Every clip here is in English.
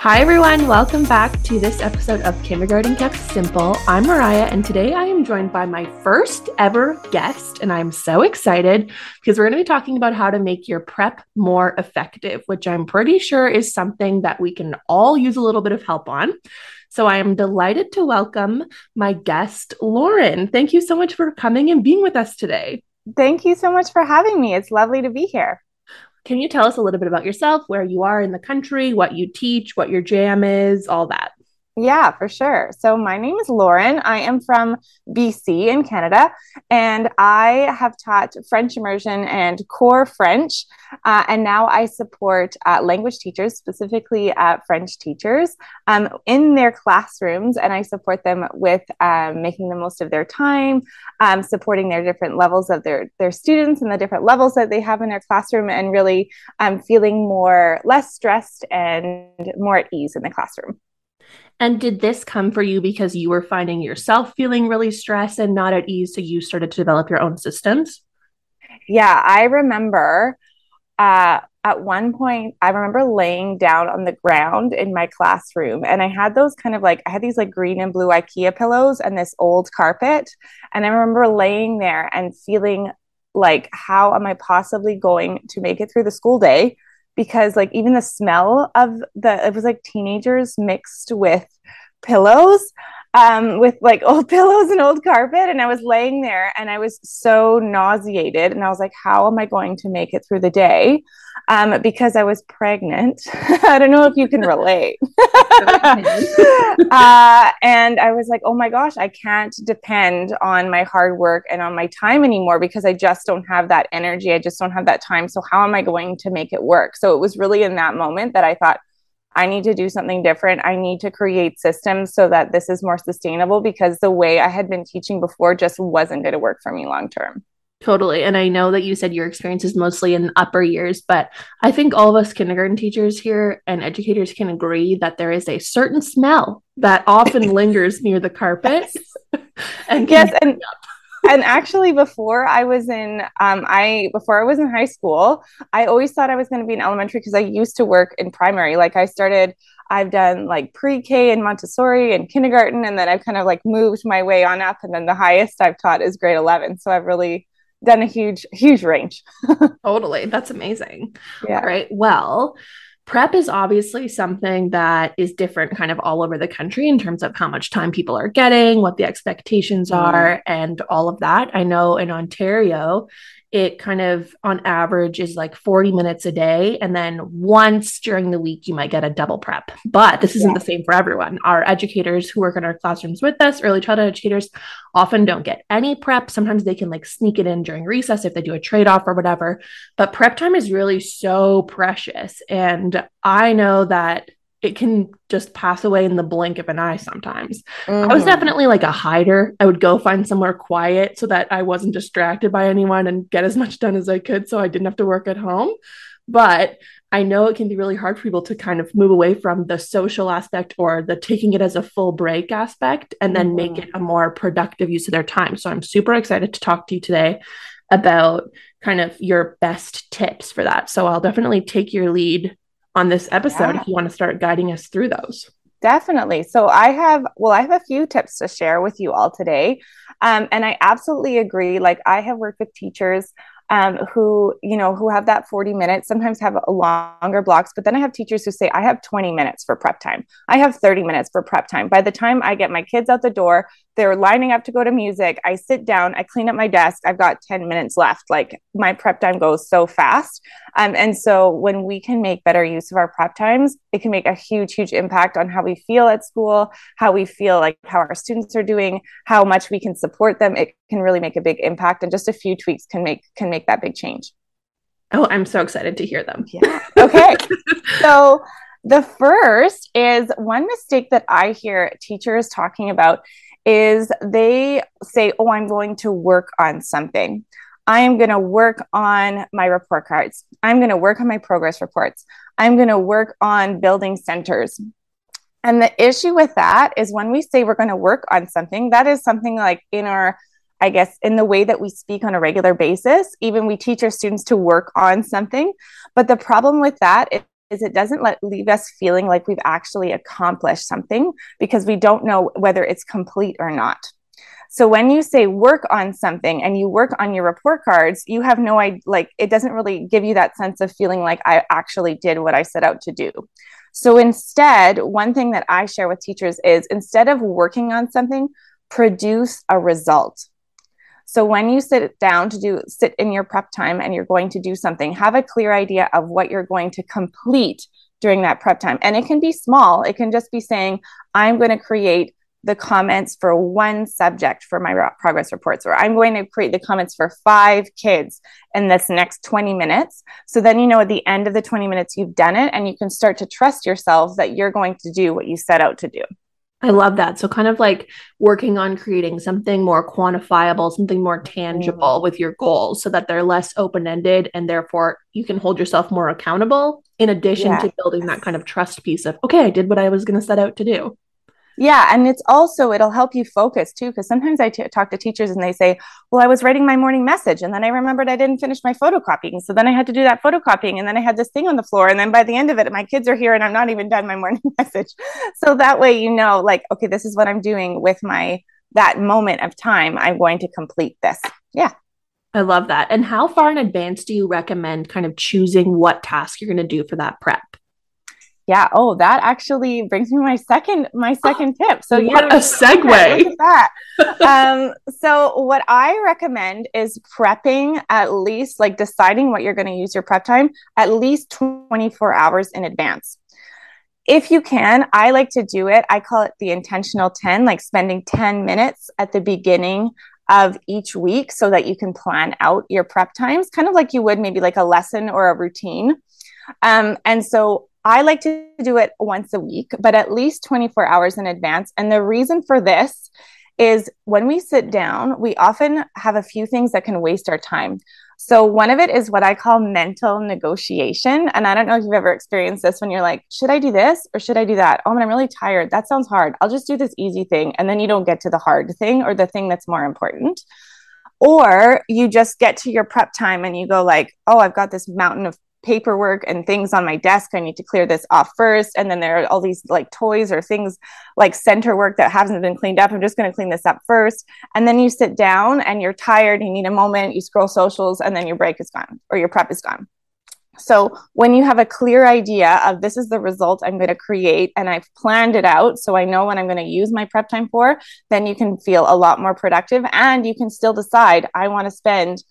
Hi, everyone. Welcome back to this episode of Kindergarten Kept Simple. I'm Mariah, and today I am joined by my first ever guest, and I'm so excited because we're going to be talking about how to make your prep more effective, which I'm pretty sure is something that we can all use a little bit of help on. So I am delighted to welcome my guest, Lauren. Thank you so much for coming and being with us today. Thank you so much for having me. It's lovely to be here. Can you tell us a little bit about yourself, where you are in the country, what you teach, what your jam is, all that? Yeah, for sure. So, my name is Lauren. I am from BC in Canada, and I have taught French immersion and core French. Uh, and now I support uh, language teachers, specifically uh, French teachers, um, in their classrooms. And I support them with um, making the most of their time, um, supporting their different levels of their, their students and the different levels that they have in their classroom, and really um, feeling more less stressed and more at ease in the classroom. And did this come for you because you were finding yourself feeling really stressed and not at ease? So you started to develop your own systems? Yeah, I remember uh, at one point, I remember laying down on the ground in my classroom and I had those kind of like, I had these like green and blue IKEA pillows and this old carpet. And I remember laying there and feeling like, how am I possibly going to make it through the school day? Because like even the smell of the it was like teenagers mixed with pillows um, with like old pillows and old carpet. And I was laying there and I was so nauseated. And I was like, how am I going to make it through the day? Um, because I was pregnant. I don't know if you can relate. uh, and I was like, oh my gosh, I can't depend on my hard work and on my time anymore because I just don't have that energy. I just don't have that time. So, how am I going to make it work? So, it was really in that moment that I thought, I need to do something different. I need to create systems so that this is more sustainable because the way I had been teaching before just wasn't going to work for me long term. Totally. And I know that you said your experience is mostly in upper years, but I think all of us kindergarten teachers here and educators can agree that there is a certain smell that often lingers near the carpet. and yes, and and actually before i was in um, i before i was in high school i always thought i was going to be in elementary because i used to work in primary. Like i started i've done like pre-k and montessori and kindergarten and then i've kind of like moved my way on up and then the highest i've taught is grade 11 so i've really done a huge huge range. Totally. That's amazing. Yeah. all right. Well prep is obviously something that is different kind of all over the country in terms of how much time people are getting, what the expectations mm. are, and all of that. I know in Ontario, it kind of on average is like 40 minutes a day. And then once during the week, you might get a double prep. But this isn't yeah. the same for everyone. Our educators who work in our classrooms with us, early childhood educators, often don't get any prep. Sometimes they can like sneak it in during recess if they do a trade off or whatever. But prep time is really so precious. And I know that it can just pass away in the blink of an eye sometimes. Mm-hmm. I was mm-hmm. definitely like a hider. I would go find somewhere quiet so that I wasn't distracted by anyone and get as much done as I could so I didn't have to work at home. But I know it can be really hard for people to kind of move away from the social aspect or the taking it as a full break aspect and then mm-hmm. make it a more productive use of their time. So I'm super excited to talk to you today about kind of your best tips for that. So I'll definitely take your lead on this episode yeah. if you want to start guiding us through those. Definitely. So I have, well, I have a few tips to share with you all today. Um, and I absolutely agree. Like I have worked with teachers um, who you know who have that 40 minutes sometimes have longer blocks but then i have teachers who say i have 20 minutes for prep time. I have 30 minutes for prep time. By the time i get my kids out the door they're lining up to go to music. I sit down i clean up my desk. I've got 10 minutes left. Like my prep time goes so fast. Um, and so when we can make better use of our prep times it can make a huge huge impact on how we feel at school how we feel like how our students are doing how much we can support them. It can really make a big impact and just a few tweaks can make can make that big change oh i'm so excited to hear them yeah okay so the first is one mistake that i hear teachers talking about is they say oh i'm going to work on something I am going to work on my report cards. I'm going to work on my progress reports. I'm going to work on building centers. And the issue with that is when we say we're going to work on something, that is something like in our I guess, in the way that we speak on a regular basis. Even we teach our students to work on something. But the problem with that is it doesn't let leave us feeling like we've actually accomplished something because we don't know whether it's complete or not. So when you say work on something and you work on your report cards, you have no idea, like it doesn't really give you that sense of feeling like I actually did what I set out to do. So instead, one thing that I share with teachers is instead of working on something, produce a result. So when you sit down to do sit in your prep time and you're going to do something, have a clear idea of what you're going to complete during that prep time. And it can be small. It can just be saying, I'm going to create the comments for one subject for my progress reports, or I'm going to create the comments for five kids in this next 20 minutes. So then you know at the end of the 20 minutes you've done it and you can start to trust yourself that you're going to do what you set out to do. I love that. So, kind of like working on creating something more quantifiable, something more tangible mm-hmm. with your goals so that they're less open ended and therefore you can hold yourself more accountable in addition to building that kind of trust piece of, okay, I did what I was going to set out to do. Yeah, and it's also it'll help you focus too because sometimes I t- talk to teachers and they say, "Well, I was writing my morning message and then I remembered I didn't finish my photocopying, so then I had to do that photocopying and then I had this thing on the floor and then by the end of it my kids are here and I'm not even done my morning message." So that way you know like, okay, this is what I'm doing with my that moment of time. I'm going to complete this. Yeah. I love that. And how far in advance do you recommend kind of choosing what task you're going to do for that prep? Yeah. Oh, that actually brings me my second my second tip. So what a segue. Look at that. um, so what I recommend is prepping at least like deciding what you're going to use your prep time at least 24 hours in advance. If you can, I like to do it. I call it the intentional 10, like spending 10 minutes at the beginning of each week so that you can plan out your prep times, kind of like you would maybe like a lesson or a routine. Um, and so I like to do it once a week, but at least 24 hours in advance. And the reason for this is when we sit down, we often have a few things that can waste our time. So, one of it is what I call mental negotiation. And I don't know if you've ever experienced this when you're like, should I do this or should I do that? Oh, man, I'm really tired. That sounds hard. I'll just do this easy thing. And then you don't get to the hard thing or the thing that's more important. Or you just get to your prep time and you go like, oh, I've got this mountain of paperwork and things on my desk. I need to clear this off first. And then there are all these like toys or things like center work that hasn't been cleaned up. I'm just going to clean this up first. And then you sit down and you're tired, you need a moment, you scroll socials, and then your break is gone or your prep is gone. So when you have a clear idea of this is the result I'm going to create and I've planned it out so I know when I'm going to use my prep time for, then you can feel a lot more productive and you can still decide I want to spend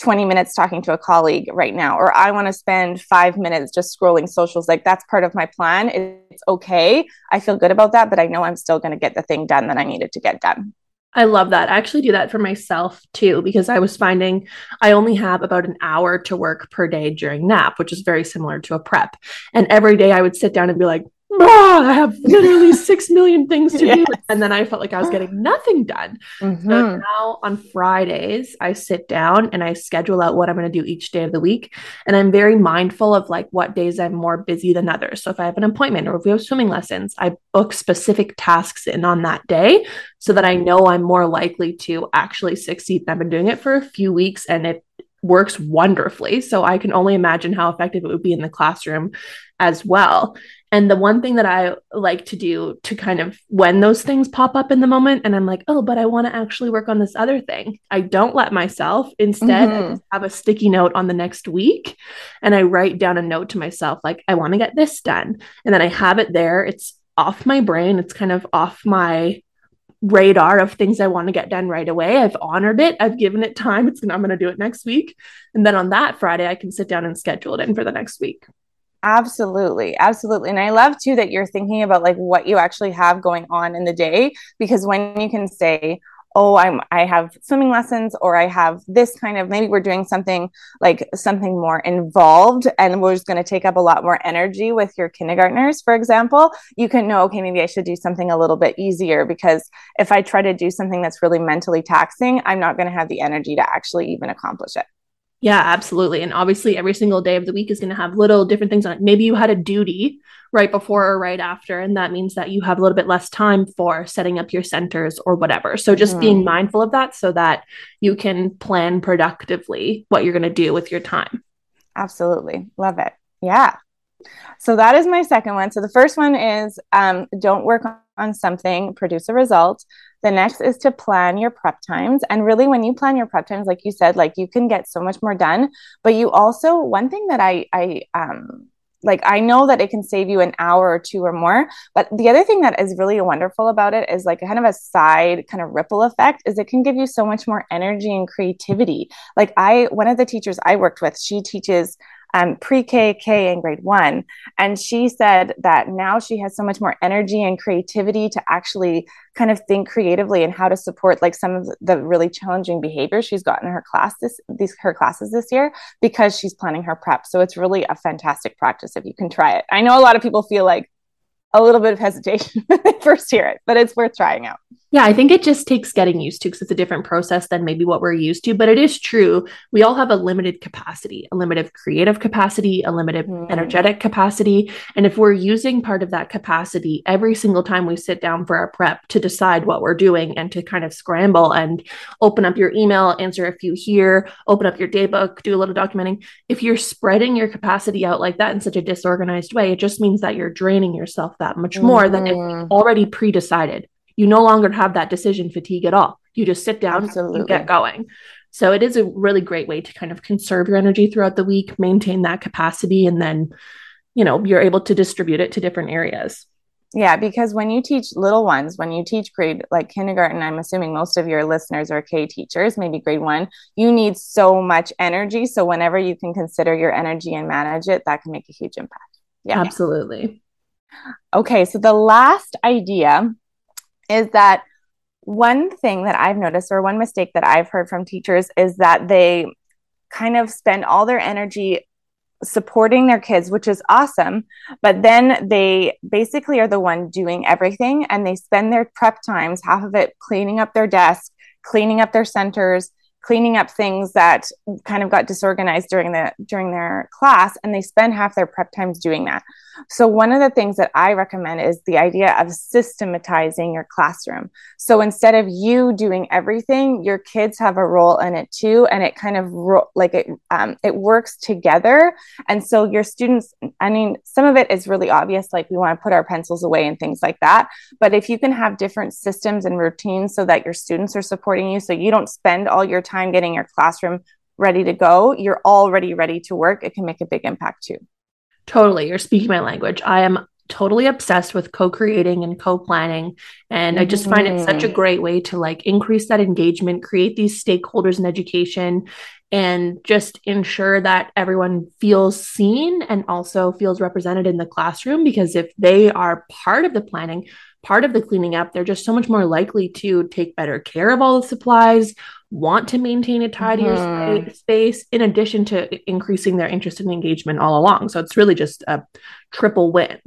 20 minutes talking to a colleague right now or i want to spend five minutes just scrolling socials like that's part of my plan it's okay i feel good about that but i know i'm still going to get the thing done that i needed to get done I love that. I actually do that for myself too, because I was finding I only have about an hour to work per day during nap, which is very similar to a prep. And every day I would sit down and be like, ah, I have literally six million things to yes. do. And then I felt like I was getting nothing done. Mm-hmm. So now on Fridays, I sit down and I schedule out what I'm going to do each day of the week. And I'm very mindful of like what days I'm more busy than others. So if I have an appointment or if we have swimming lessons, I book specific tasks in on that day so that I know I'm more likely to actually succeed. I've been doing it for a few weeks and it works wonderfully. So I can only imagine how effective it would be in the classroom as well. And the one thing that I like to do to kind of when those things pop up in the moment and I'm like, oh, but I want to actually work on this other thing, I don't let myself. Instead, mm-hmm. I have a sticky note on the next week and I write down a note to myself, like, I want to get this done. And then I have it there. It's off my brain, it's kind of off my radar of things I want to get done right away. I've honored it. I've given it time. It's I'm going to do it next week. And then on that Friday, I can sit down and schedule it in for the next week. Absolutely. Absolutely. And I love too that you're thinking about like what you actually have going on in the day because when you can say, oh i'm i have swimming lessons or i have this kind of maybe we're doing something like something more involved and we're just going to take up a lot more energy with your kindergartners for example you can know okay maybe i should do something a little bit easier because if i try to do something that's really mentally taxing i'm not going to have the energy to actually even accomplish it yeah, absolutely. And obviously, every single day of the week is going to have little different things on it. Maybe you had a duty right before or right after, and that means that you have a little bit less time for setting up your centers or whatever. So, just mm-hmm. being mindful of that so that you can plan productively what you're going to do with your time. Absolutely. Love it. Yeah. So that is my second one. So the first one is um, don't work on something, produce a result. The next is to plan your prep times. And really, when you plan your prep times, like you said, like you can get so much more done. But you also, one thing that I, I, um, like I know that it can save you an hour or two or more. But the other thing that is really wonderful about it is like kind of a side kind of ripple effect is it can give you so much more energy and creativity. Like I one of the teachers I worked with, she teaches um, pre-K, K, and grade one. And she said that now she has so much more energy and creativity to actually kind of think creatively and how to support like some of the really challenging behaviors she's got in her class this these her classes this year because she's planning her prep. So it's really a fantastic practice if you can try it. I know a lot of people feel like a little bit of hesitation first hear it, but it's worth trying out. Yeah, I think it just takes getting used to because it's a different process than maybe what we're used to. But it is true. We all have a limited capacity, a limited creative capacity, a limited mm. energetic capacity. And if we're using part of that capacity every single time we sit down for our prep to decide what we're doing and to kind of scramble and open up your email, answer a few here, open up your daybook, do a little documenting, if you're spreading your capacity out like that in such a disorganized way, it just means that you're draining yourself that much more mm. than if mm-hmm. Already pre decided you no longer have that decision fatigue at all. You just sit down Absolutely. and get going. So it is a really great way to kind of conserve your energy throughout the week, maintain that capacity, and then, you know, you're able to distribute it to different areas. Yeah, because when you teach little ones, when you teach grade like kindergarten, I'm assuming most of your listeners are K teachers, maybe grade one, you need so much energy. So whenever you can consider your energy and manage it, that can make a huge impact. Yeah. Absolutely. Okay, so the last idea is that one thing that I've noticed, or one mistake that I've heard from teachers, is that they kind of spend all their energy supporting their kids, which is awesome. But then they basically are the one doing everything and they spend their prep times, half of it cleaning up their desk, cleaning up their centers, cleaning up things that kind of got disorganized during the during their class and they spend half their prep times doing that. So one of the things that i recommend is the idea of systematizing your classroom. So instead of you doing everything your kids have a role in it too and it kind of ro- like it um, it works together. And so your students i mean some of it is really obvious like we want to put our pencils away and things like that. But if you can have different systems and routines so that your students are supporting you so you don't spend all your time getting your classroom ready to go, you're already ready to work. It can make a big impact too. Totally. You're speaking my language. I am totally obsessed with co-creating and co-planning and mm-hmm. i just find it such a mm-hmm. great way to like increase that engagement create these stakeholders in education and just ensure that everyone feels seen and also feels represented in the classroom because if they are part of the planning part of the cleaning up they're just so much more likely to take better care of all the supplies want to maintain a tidier mm-hmm. space in addition to increasing their interest and engagement all along. So it's really just a triple win.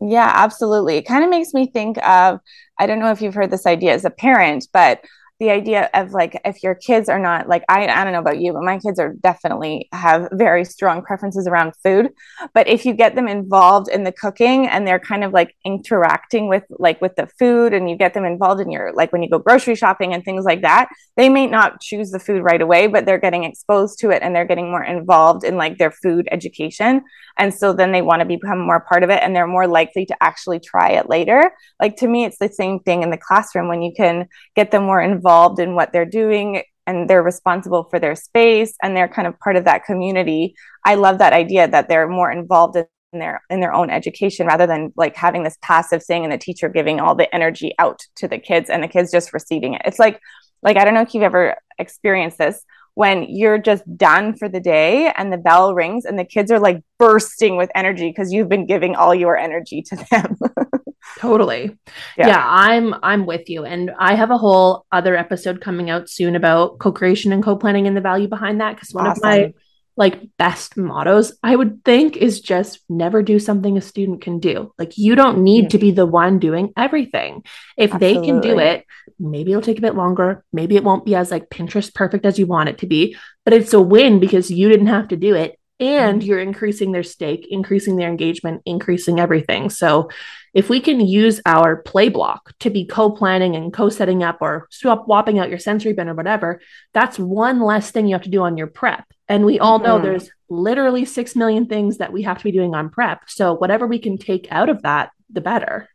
Yeah, absolutely. It kind of makes me think of I don't know if you've heard this idea as a parent, but the idea of like if your kids are not like I, I don't know about you but my kids are definitely have very strong preferences around food. But if you get them involved in the cooking and they're kind of like interacting with like with the food and you get them involved in your like when you go grocery shopping and things like that they may not choose the food right away but they're getting exposed to it and they're getting more involved in like their food education and so then they want to become more part of it and they're more likely to actually try it later. Like to me it's the same thing in the classroom when you can get them more involved in what they're doing and they're responsible for their space and they're kind of part of that community. I love that idea that they're more involved in their in their own education rather than like having this passive thing and the teacher giving all the energy out to the kids and the kids just receiving it. It's like like i don't know if you've ever experienced this when you're just done for the day and the bell rings and the kids are like bursting with energy because you've been giving all your energy to them totally yeah. yeah. i'm i'm with you and i have a whole other episode coming out soon about co-creation and co-planning and the value behind that because one awesome. of my like best mottos i would think is just never do something a student can do like you don't need mm-hmm. to be the one doing everything if Absolutely. they can do it maybe it'll take a bit longer maybe it won't be as like pinterest perfect as you want it to be but it's a win because you didn't have to do it and mm-hmm. you're increasing their stake, increasing their engagement, increasing everything. So if we can use our play block to be co-planning and co-setting up or swap swapping out your sensory bin or whatever, that's one less thing you have to do on your prep. And we all mm-hmm. know there's literally 6 million things that we have to be doing on prep. So whatever we can take out of that, the better.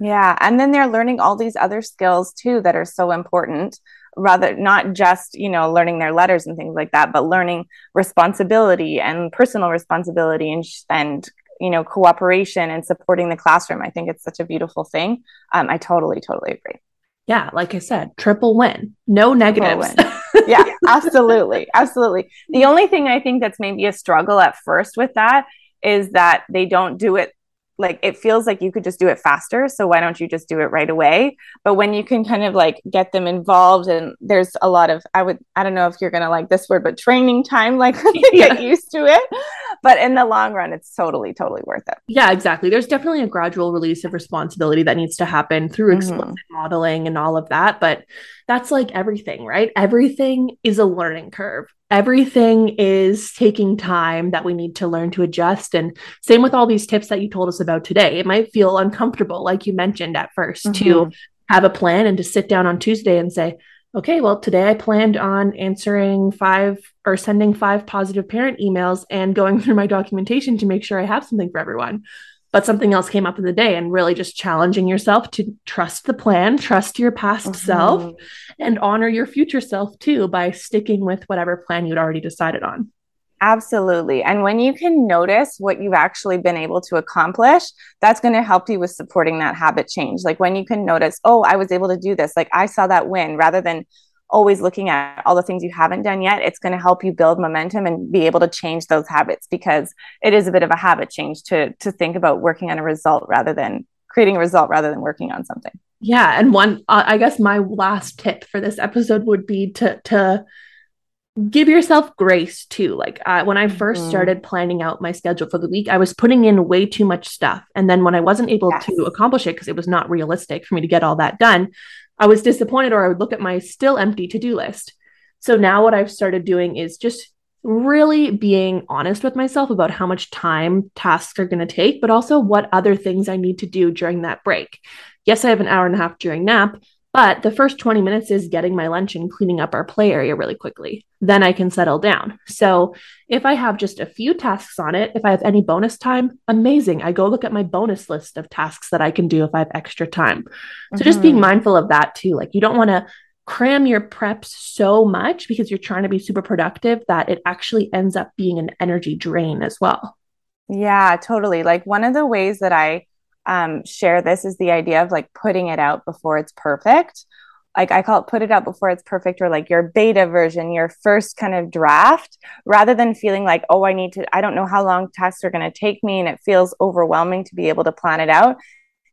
Yeah, and then they're learning all these other skills too that are so important rather not just you know learning their letters and things like that but learning responsibility and personal responsibility and and you know cooperation and supporting the classroom. I think it's such a beautiful thing. Um, i totally totally agree. Yeah like i said triple win no negatives. yeah absolutely absolutely. The only thing i think that's maybe a struggle at first with that is that they don't do it like it feels like you could just do it faster so why don't you just do it right away but when you can kind of like get them involved and there's a lot of i would i don't know if you're going to like this word but training time like yeah. get used to it but in the long run it's totally totally worth it yeah exactly there's definitely a gradual release of responsibility that needs to happen through mm-hmm. explicit mm-hmm. modeling and all of that but that's like everything right everything is a learning curve everything is taking time that we need to learn to adjust and same with all these tips that you told us about today it might feel uncomfortable like you mentioned at 1st mm-hmm. to have a plan and to sit down on tuesday and say okay well today i planned on answering five or sending five positive parent emails and going through my documentation to make sure i have something for everyone but something else came up in the day and really just challenging yourself to trust the plan, trust your past mm-hmm. self, and honor your future self too by sticking with whatever plan you'd already decided on. Absolutely. And when you can notice what you've actually been able to accomplish, that's going to help you with supporting that habit change. Like when you can notice, oh, I was able to do this, like I saw that win rather than always looking at all the things you haven't done yet, it's going to help you build momentum and be able to change those habits because it is a bit of a habit change to to think about working on a result rather than creating a result rather than working on something. Yeah, and one uh, I guess my last tip for this episode would be to to give yourself grace too. Like uh, when I 1st mm-hmm. started planning out my schedule for the week, I was putting in way too much stuff. And then when I wasn't able yes. to accomplish it because it was not realistic for me to get all that done, I was disappointed or I would look at my still empty to do list. So now what I've started doing is just really being honest with myself about how much time tasks are going to take, but also what other things I need to do during that break. Yes, I have an hour and a half during nap, but the first 20 minutes is getting my lunch and cleaning up our play area really quickly. Then I can settle down. So if I have just a few tasks on it, if I have any bonus time, amazing. I go look at my bonus list of tasks that I can do if I have extra time. So mm-hmm. just being mm-hmm. mindful of that too. Like you don't want to cram your preps so much because you're trying to be super productive that it actually ends up being an energy drain as well. Yeah, totally. Like one of the ways that I um, share this is the idea of like putting it out before it's perfect. Like I call it put it out before it's perfect, or like your beta version, your first kind of draft, rather than feeling like, oh, I need to, I don't know how long tasks are going to take me. And it feels overwhelming to be able to plan it out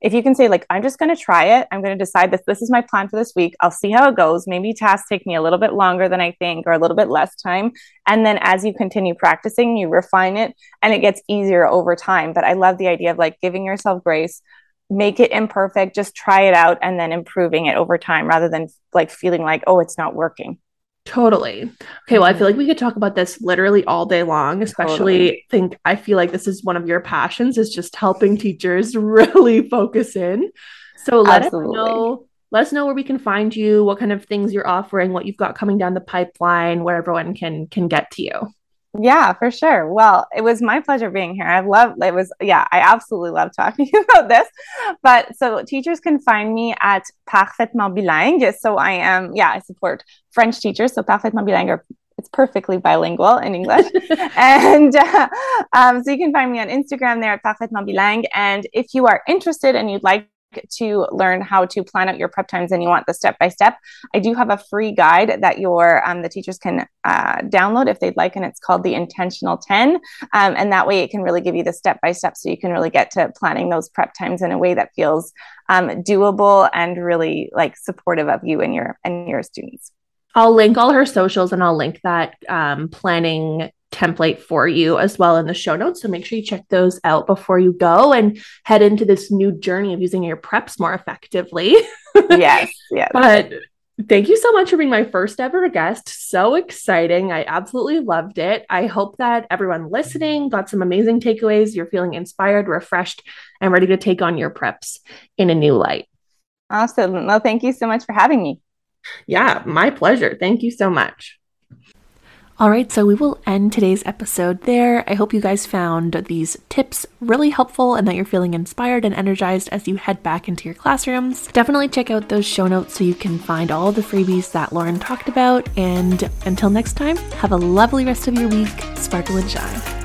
if you can say like i'm just going to try it i'm going to decide this this is my plan for this week i'll see how it goes. Maybe tasks take me a little bit longer than i think or a little bit less time. And then as you continue practicing you refine it and it gets easier over time. But i love the idea of like giving yourself grace make it imperfect just try it out and then improving it over time rather than like feeling like oh it's not working Totally. Okay, well, I feel mm-hmm. like we could talk about this literally all day long, especially totally. think I feel like this is one of your passions is just helping teachers really focus in. So let Absolutely. us know let us know where we can find you, what kind of things you're offering, what you've got coming down the pipeline, where everyone can can get to you. Yeah, for sure. Well, it was my pleasure being here. I love it was yeah, I absolutely love talking about this. But so teachers can find me at Parfaitement Bilingue. So I am yeah, I support French teachers. So Parfaitement Bilingue are it's perfectly bilingual in English. and uh, um, so you can find me on Instagram there at Parfaitement Bilingue. And if you are interested and you'd like to learn how to plan out your prep times and you want the step by step, I do have a free guide that your um, the teachers can uh, download if they'd like, and it's called the Intentional Ten. Um, and that way, it can really give you the step by step, so you can really get to planning those prep times in a way that feels um, doable and really like supportive of you and your and your students. I'll link all her socials and I'll link that um, planning template for you as well in the show notes. So make sure you check those out before you go and head into this new journey of using your preps more effectively. yes, yes. But Thank you so much for being my first ever guest. So exciting. I absolutely loved it. I hope that everyone listening got some amazing takeaways. You're feeling inspired, refreshed, and ready to take on your preps in a new light. Awesome. Well, thank you so much for having me. Yeah, my pleasure. Thank you so much. All right, so we will end today's episode there. I hope you guys found these tips really helpful and that you're feeling inspired and energized as you head back into your classrooms. Definitely check out those show notes so you can find all the freebies that Lauren talked about. And until next time, have a lovely rest of your week. Sparkle and shine.